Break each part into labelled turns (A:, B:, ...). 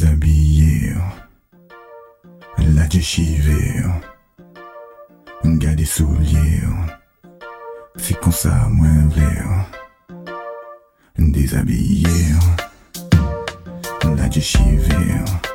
A: déshabiller, la déchirer, garder souliers, c'est comme ça, moins vrai, déshabiller, la
B: déchirer.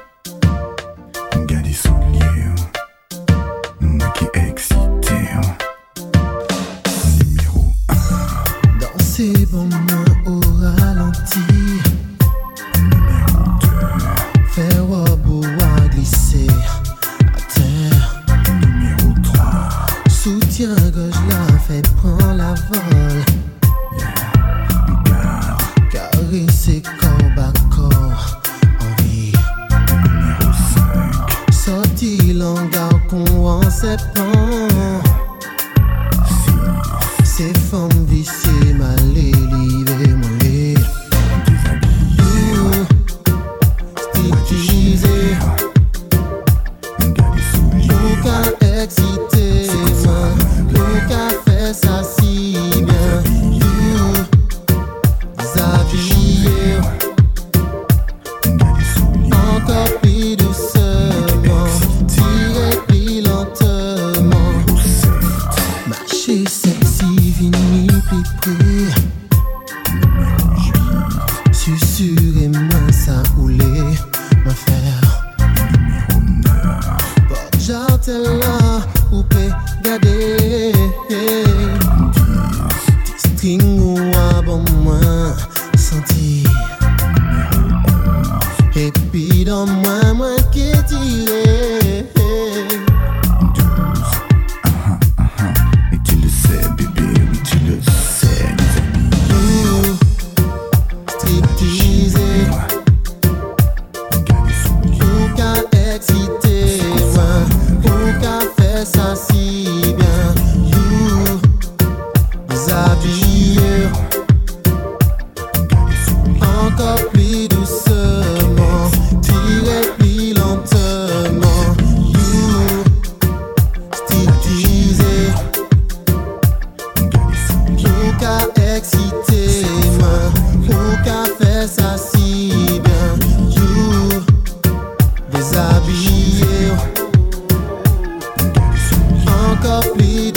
B: plead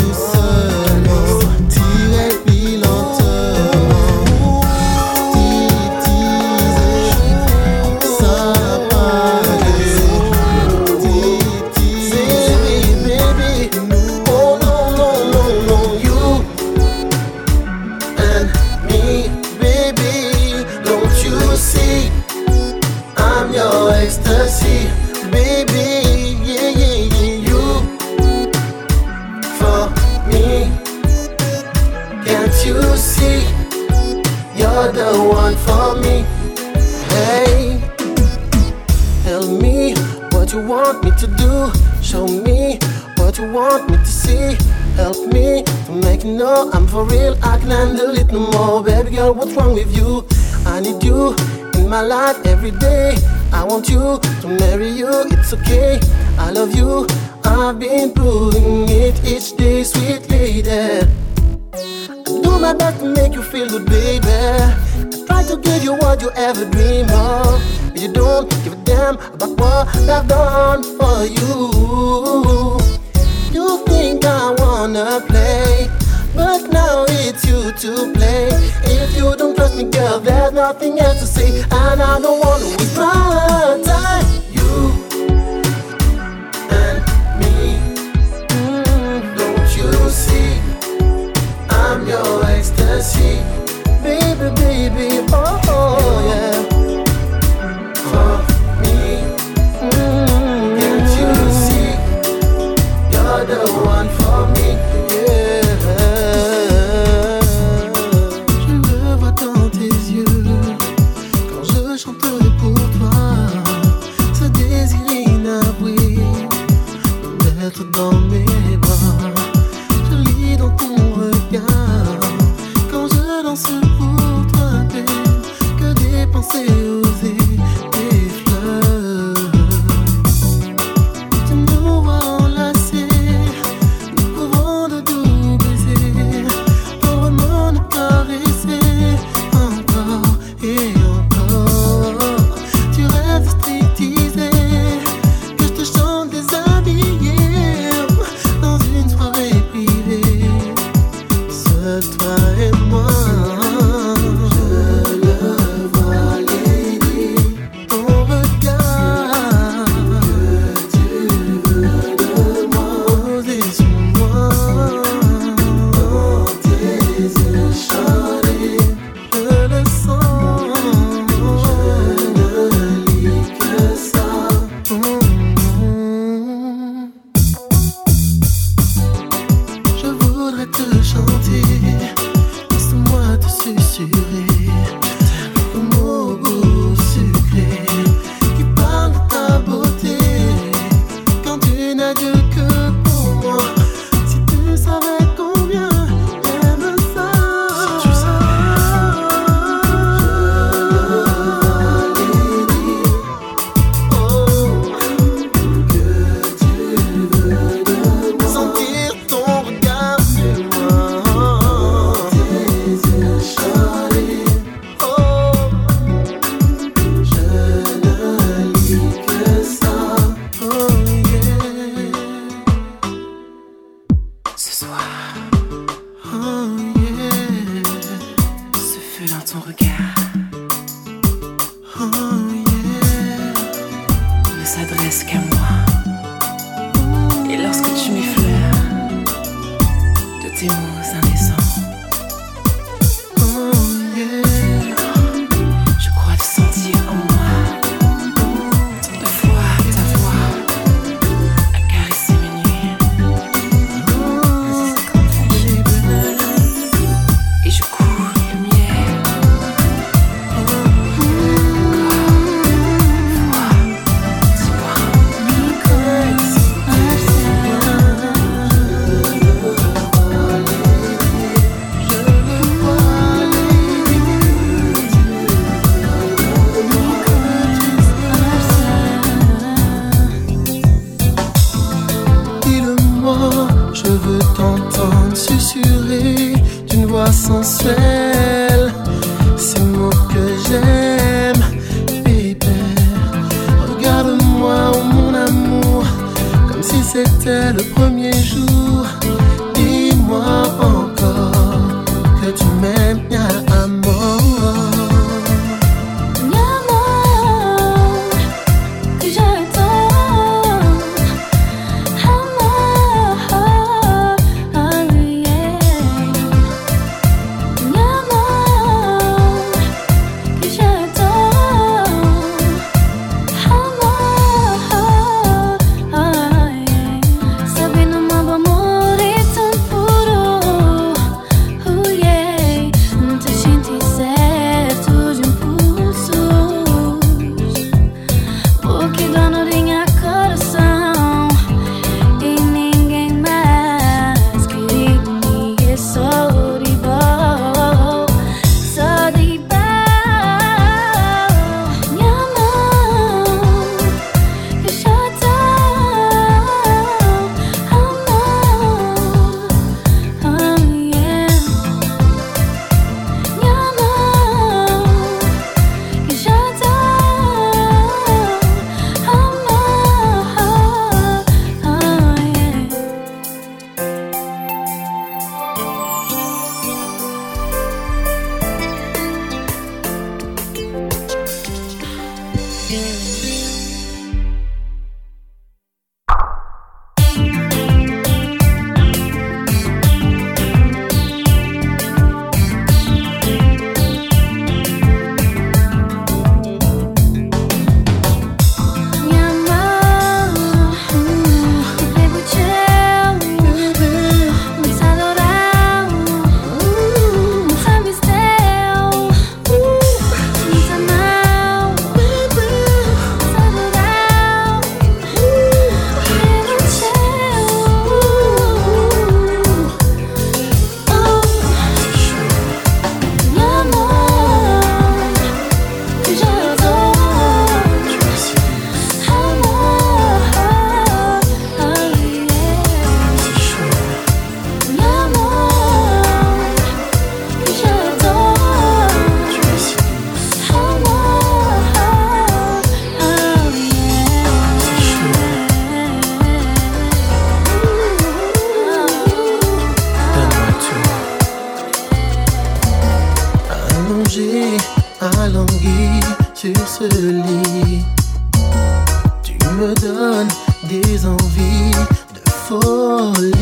B: sol.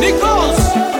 B: Nichols.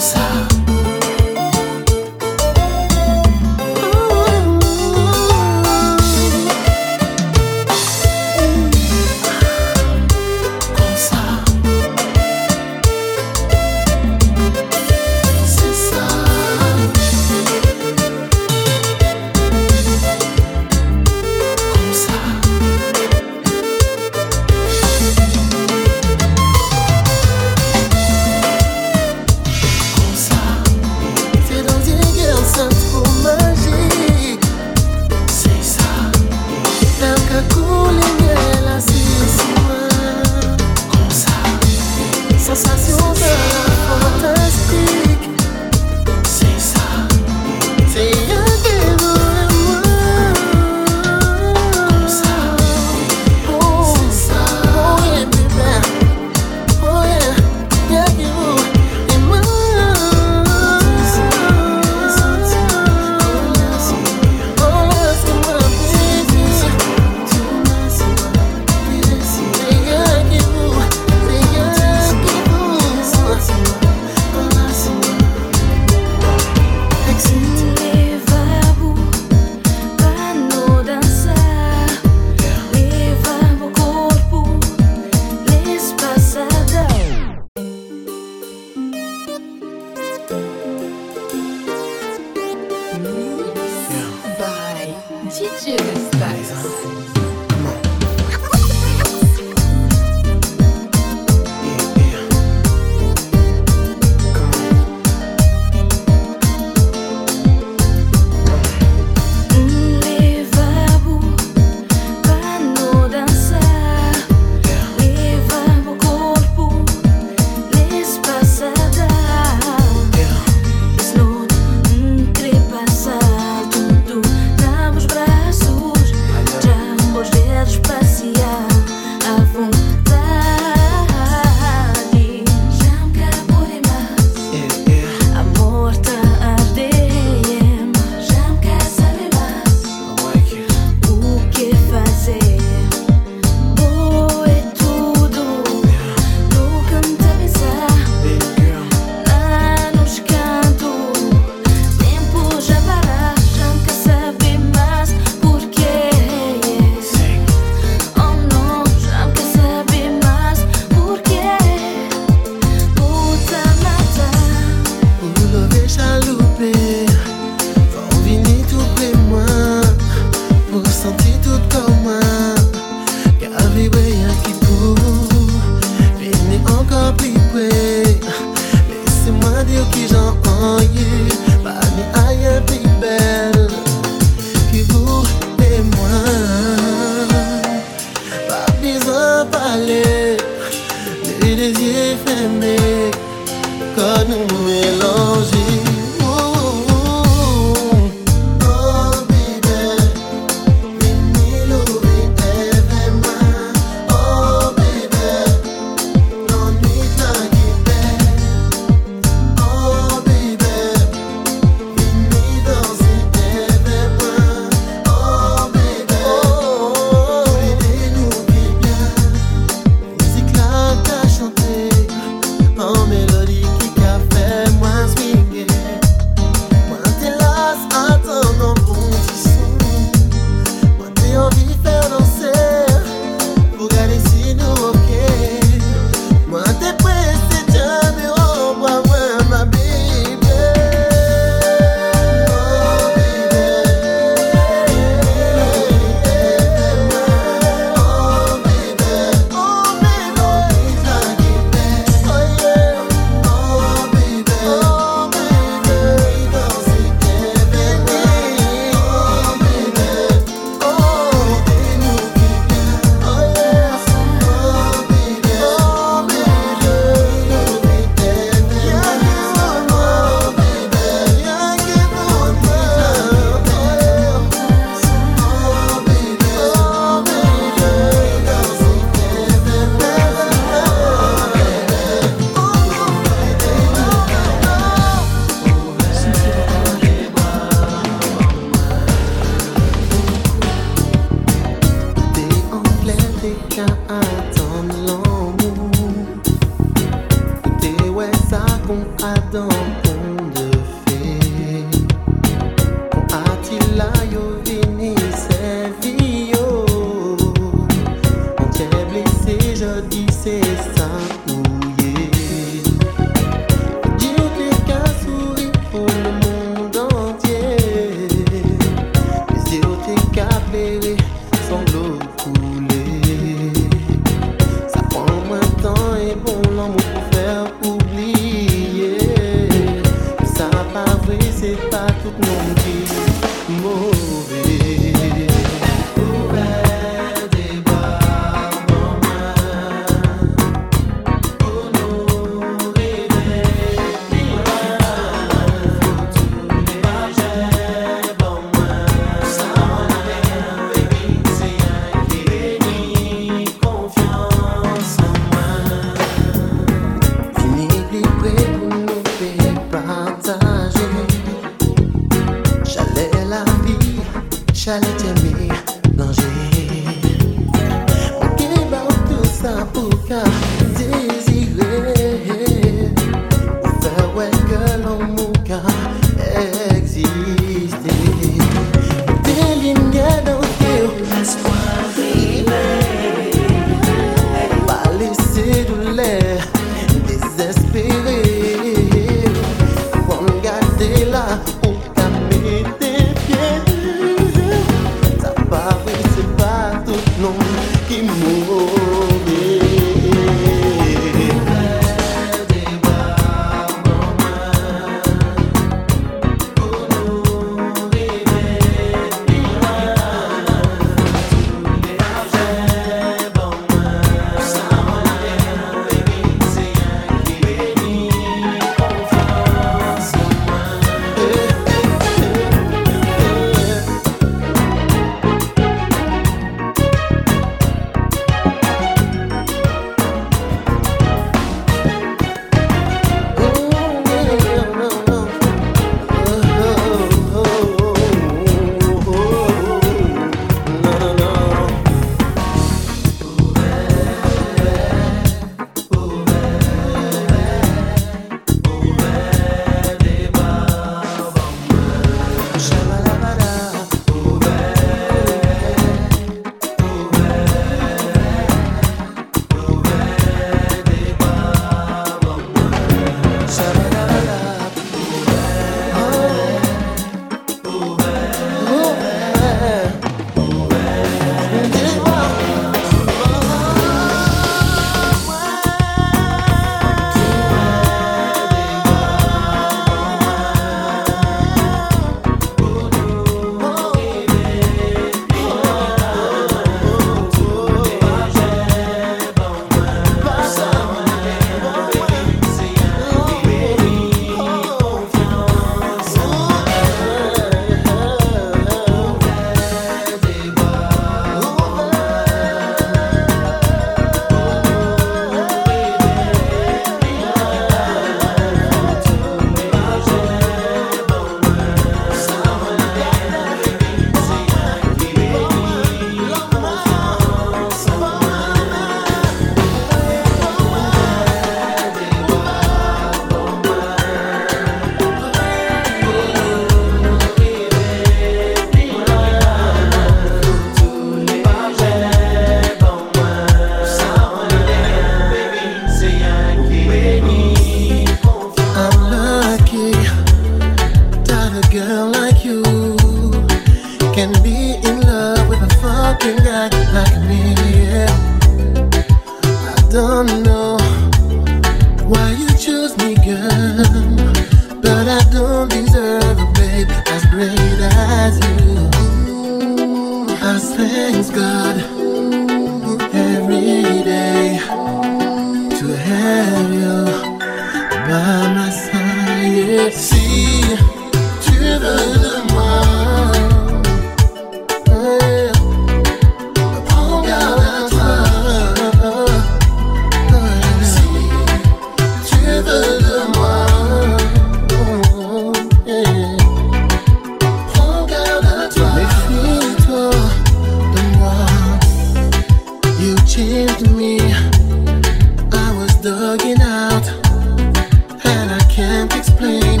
B: can't explain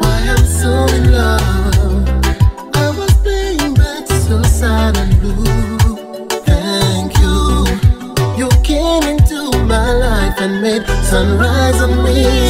B: why I'm so in love. I was playing back so sad and blue. Thank you. You came into my life and made sunrise on me.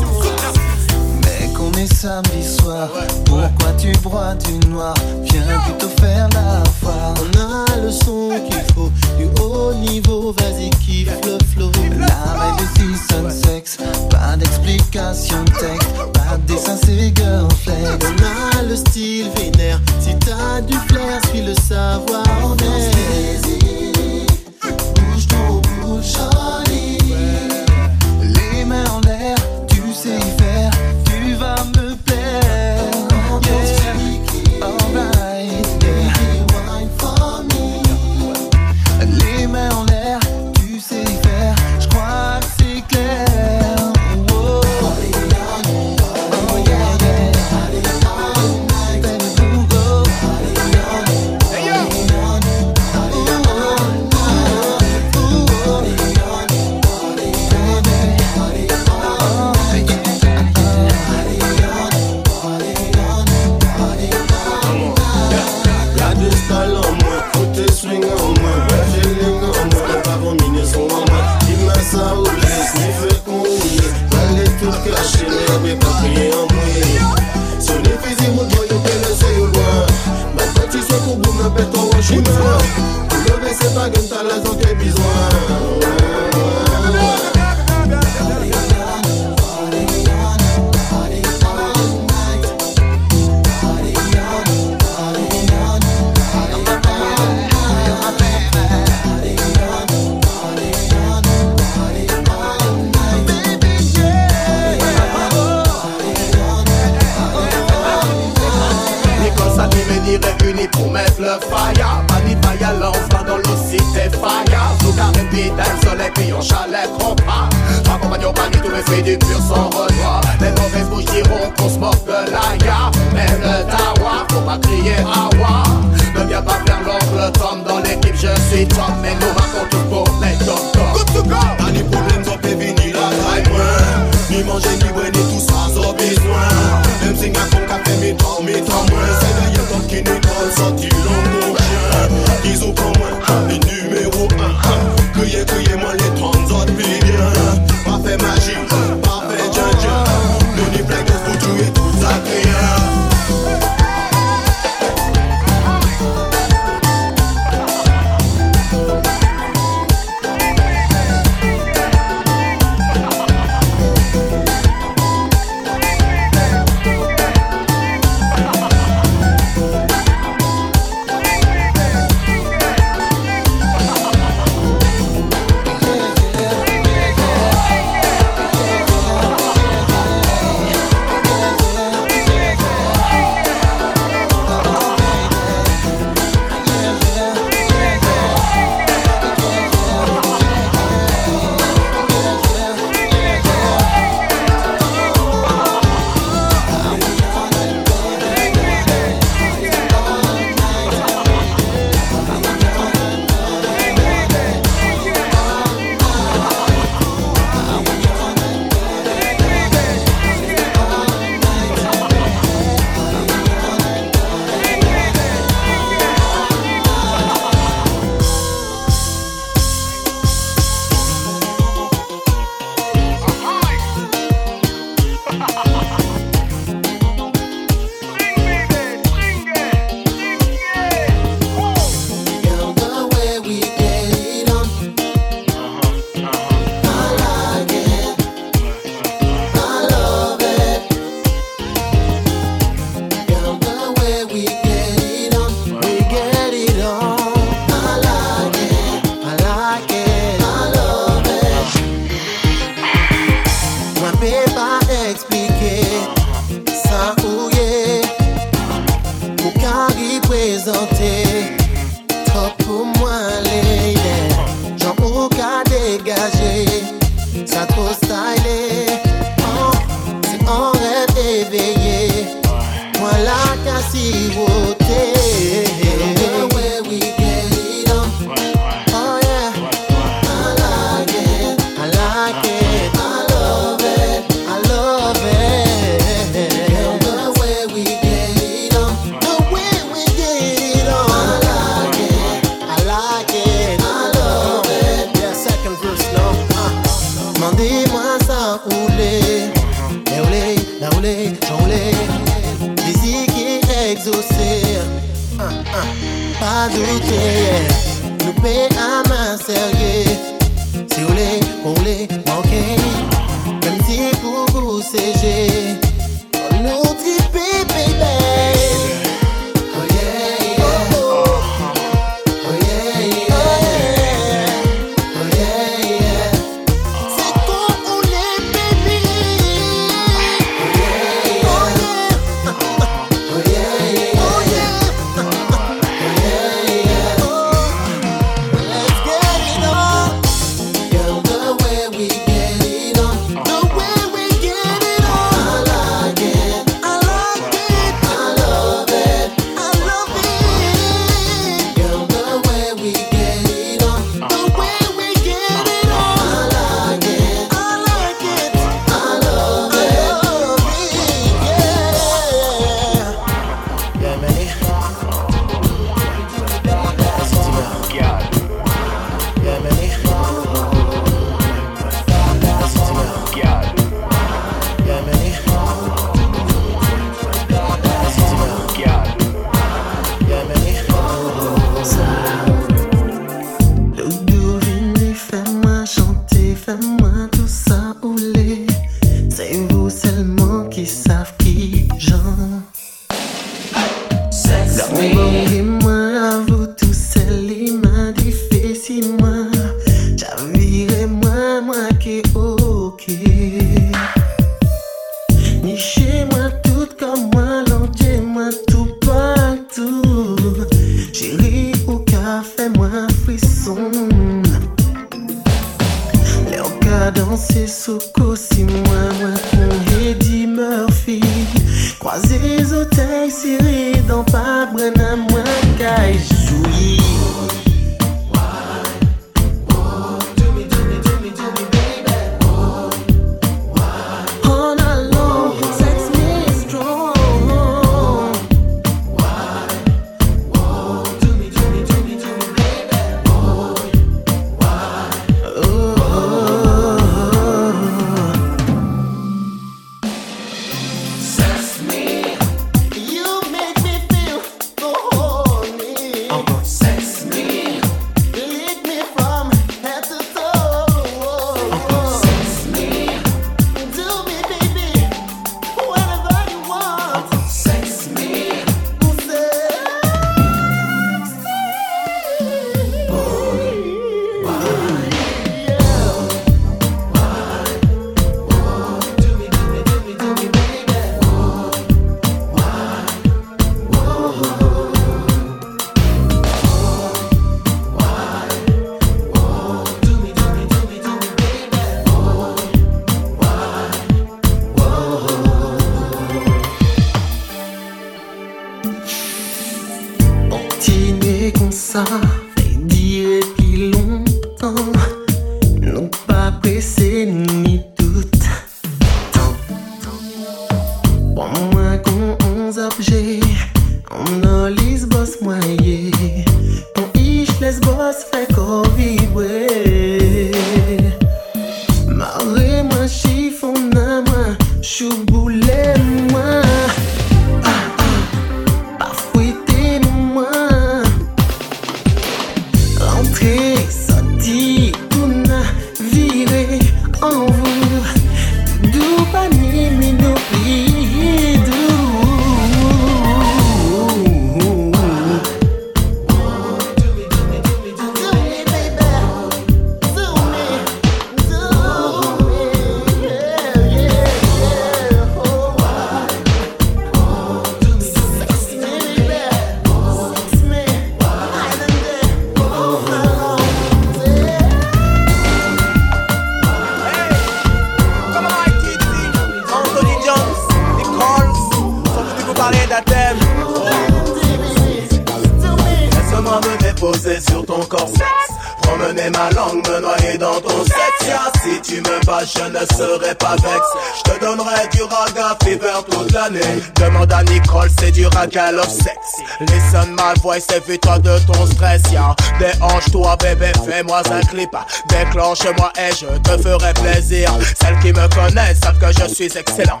C: Raga love sex. Listen my voice, évite-toi de ton stress, ya. Déhanche-toi, bébé, fais-moi un clip. Déclenche-moi et je te ferai plaisir. Celles qui me connaissent savent que je suis excellent.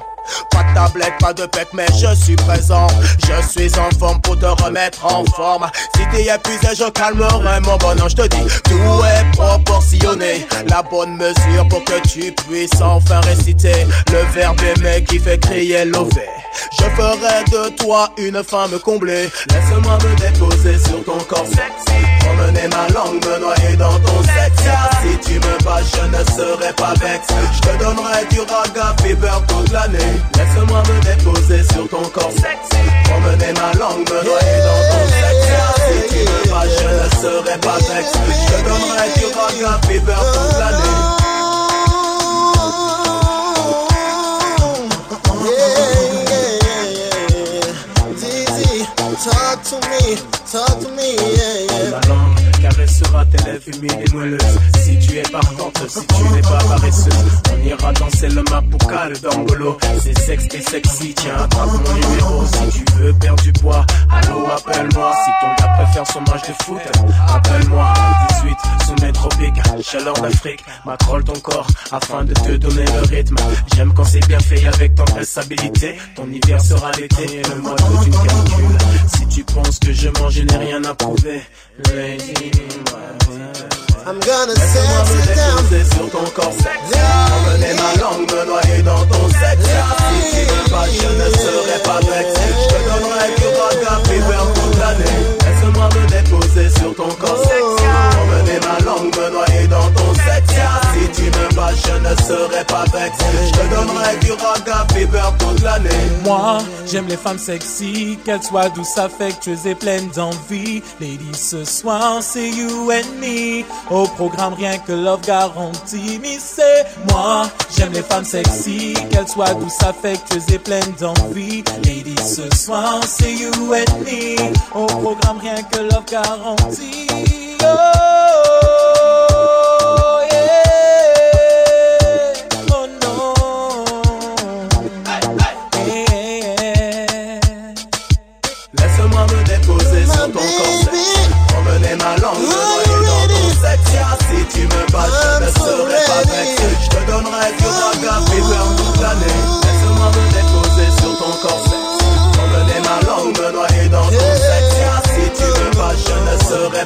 C: Pas de tablette, pas de pec, mais je suis présent. Je suis en forme pour te remettre en forme. Si t'es épuisé, je calmerai mon bonhomme. Je te dis, tout est proportionné. La bonne mesure pour que tu puisses enfin réciter le verbe aimer qui fait crier l'ové. Je ferai de toi une femme comblée. Laisse-moi me déposer sur ton corps sexy. Promener ma langue, me noyer dans ton sexe. Si tu me bats, je ne serai pas vex. Je te donnerai du raga fever toute l'année. Laisse-moi me déposer sur ton corps sexy. Promener ma langue, me noyer dans ton sexe. Si tu me bats, je ne serai pas vex. Je te donnerai du raga fever toute l'année.
B: To me, talk to me, yeah,
C: lèvres humides et moelleuses. Si tu es partante, si tu n'es pas paresseuse, on ira danser le mapucal d'Angolo. C'est sexe et sexy, tiens, attrape mon numéro. Si tu veux perdre du poids, allô, appelle-moi. Si ton gars préfère son match de foot, appelle-moi. 18, sommet tropique, chaleur d'Afrique. Macrole ton corps afin de te donner le rythme. J'aime quand c'est bien fait avec tendresse-habilité. Ton hiver sera l'été et le mois d'août une canicule. Si tu penses que je mange, je n'ai rien à prouver. Lady,
B: I'm gonna
C: Laisse-moi me déposer sur ton corps Emmener ma langue, me noyer dans ton sexe. Si tu veux pas, je ne serai pas vex Je te donnerai du raga fever toute l'année. Laisse-moi me déposer sur ton corps sexe. Emmener ma langue, me noyer dans ton sexe Si tu me bats, je ne serai pas vex Je te donnerai du raga fever toute l'année
D: Moi, j'aime les femmes sexy, qu'elles soient douces, affectueuses et pleines d'envie. Ladies, ce soir, c'est you and me. Au programme, rien que love garantie. Moi, j'aime les femmes sexy, qu'elles soient douces, affectueuses et pleines d'envie. Ladies, ce soir, c'est you and me. Au programme, rien que love garantie. Oh,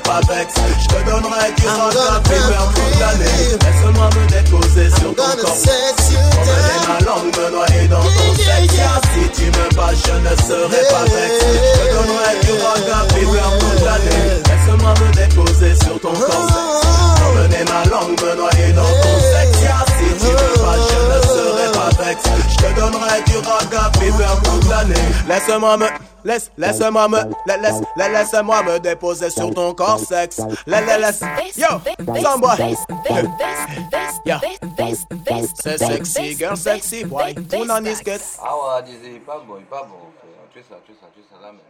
C: pas vex. Je te donnerai du
B: gonna
C: fever
B: come
C: toute l'année. Laisse-moi me déposer sur ton corps. Emmener
B: down.
C: ma langue, me noyer dans ton sexe. Si tu me bats, je ne serai pas vex. Je te donnerai du raga fever toute l'année. Laisse-moi me déposer sur ton corps. Emmener ma langue, me noyer dans ton sexe Si tu me bats, je ne serai pas vex. Je te donnerai du raga fever toute l'année. Laisse-moi me... Laisse, laisse-moi me... la- Laisse, la- laisse-moi me déposer sur ton corps sexe. La- la- laisse... Yo, Zamba Yeah. C'est sexy, girl sexy, boy. On en discute
E: Ah ouais, disait pas bon, pas bon. Tu sais ça, tu sais ça, tu sais ça, mais.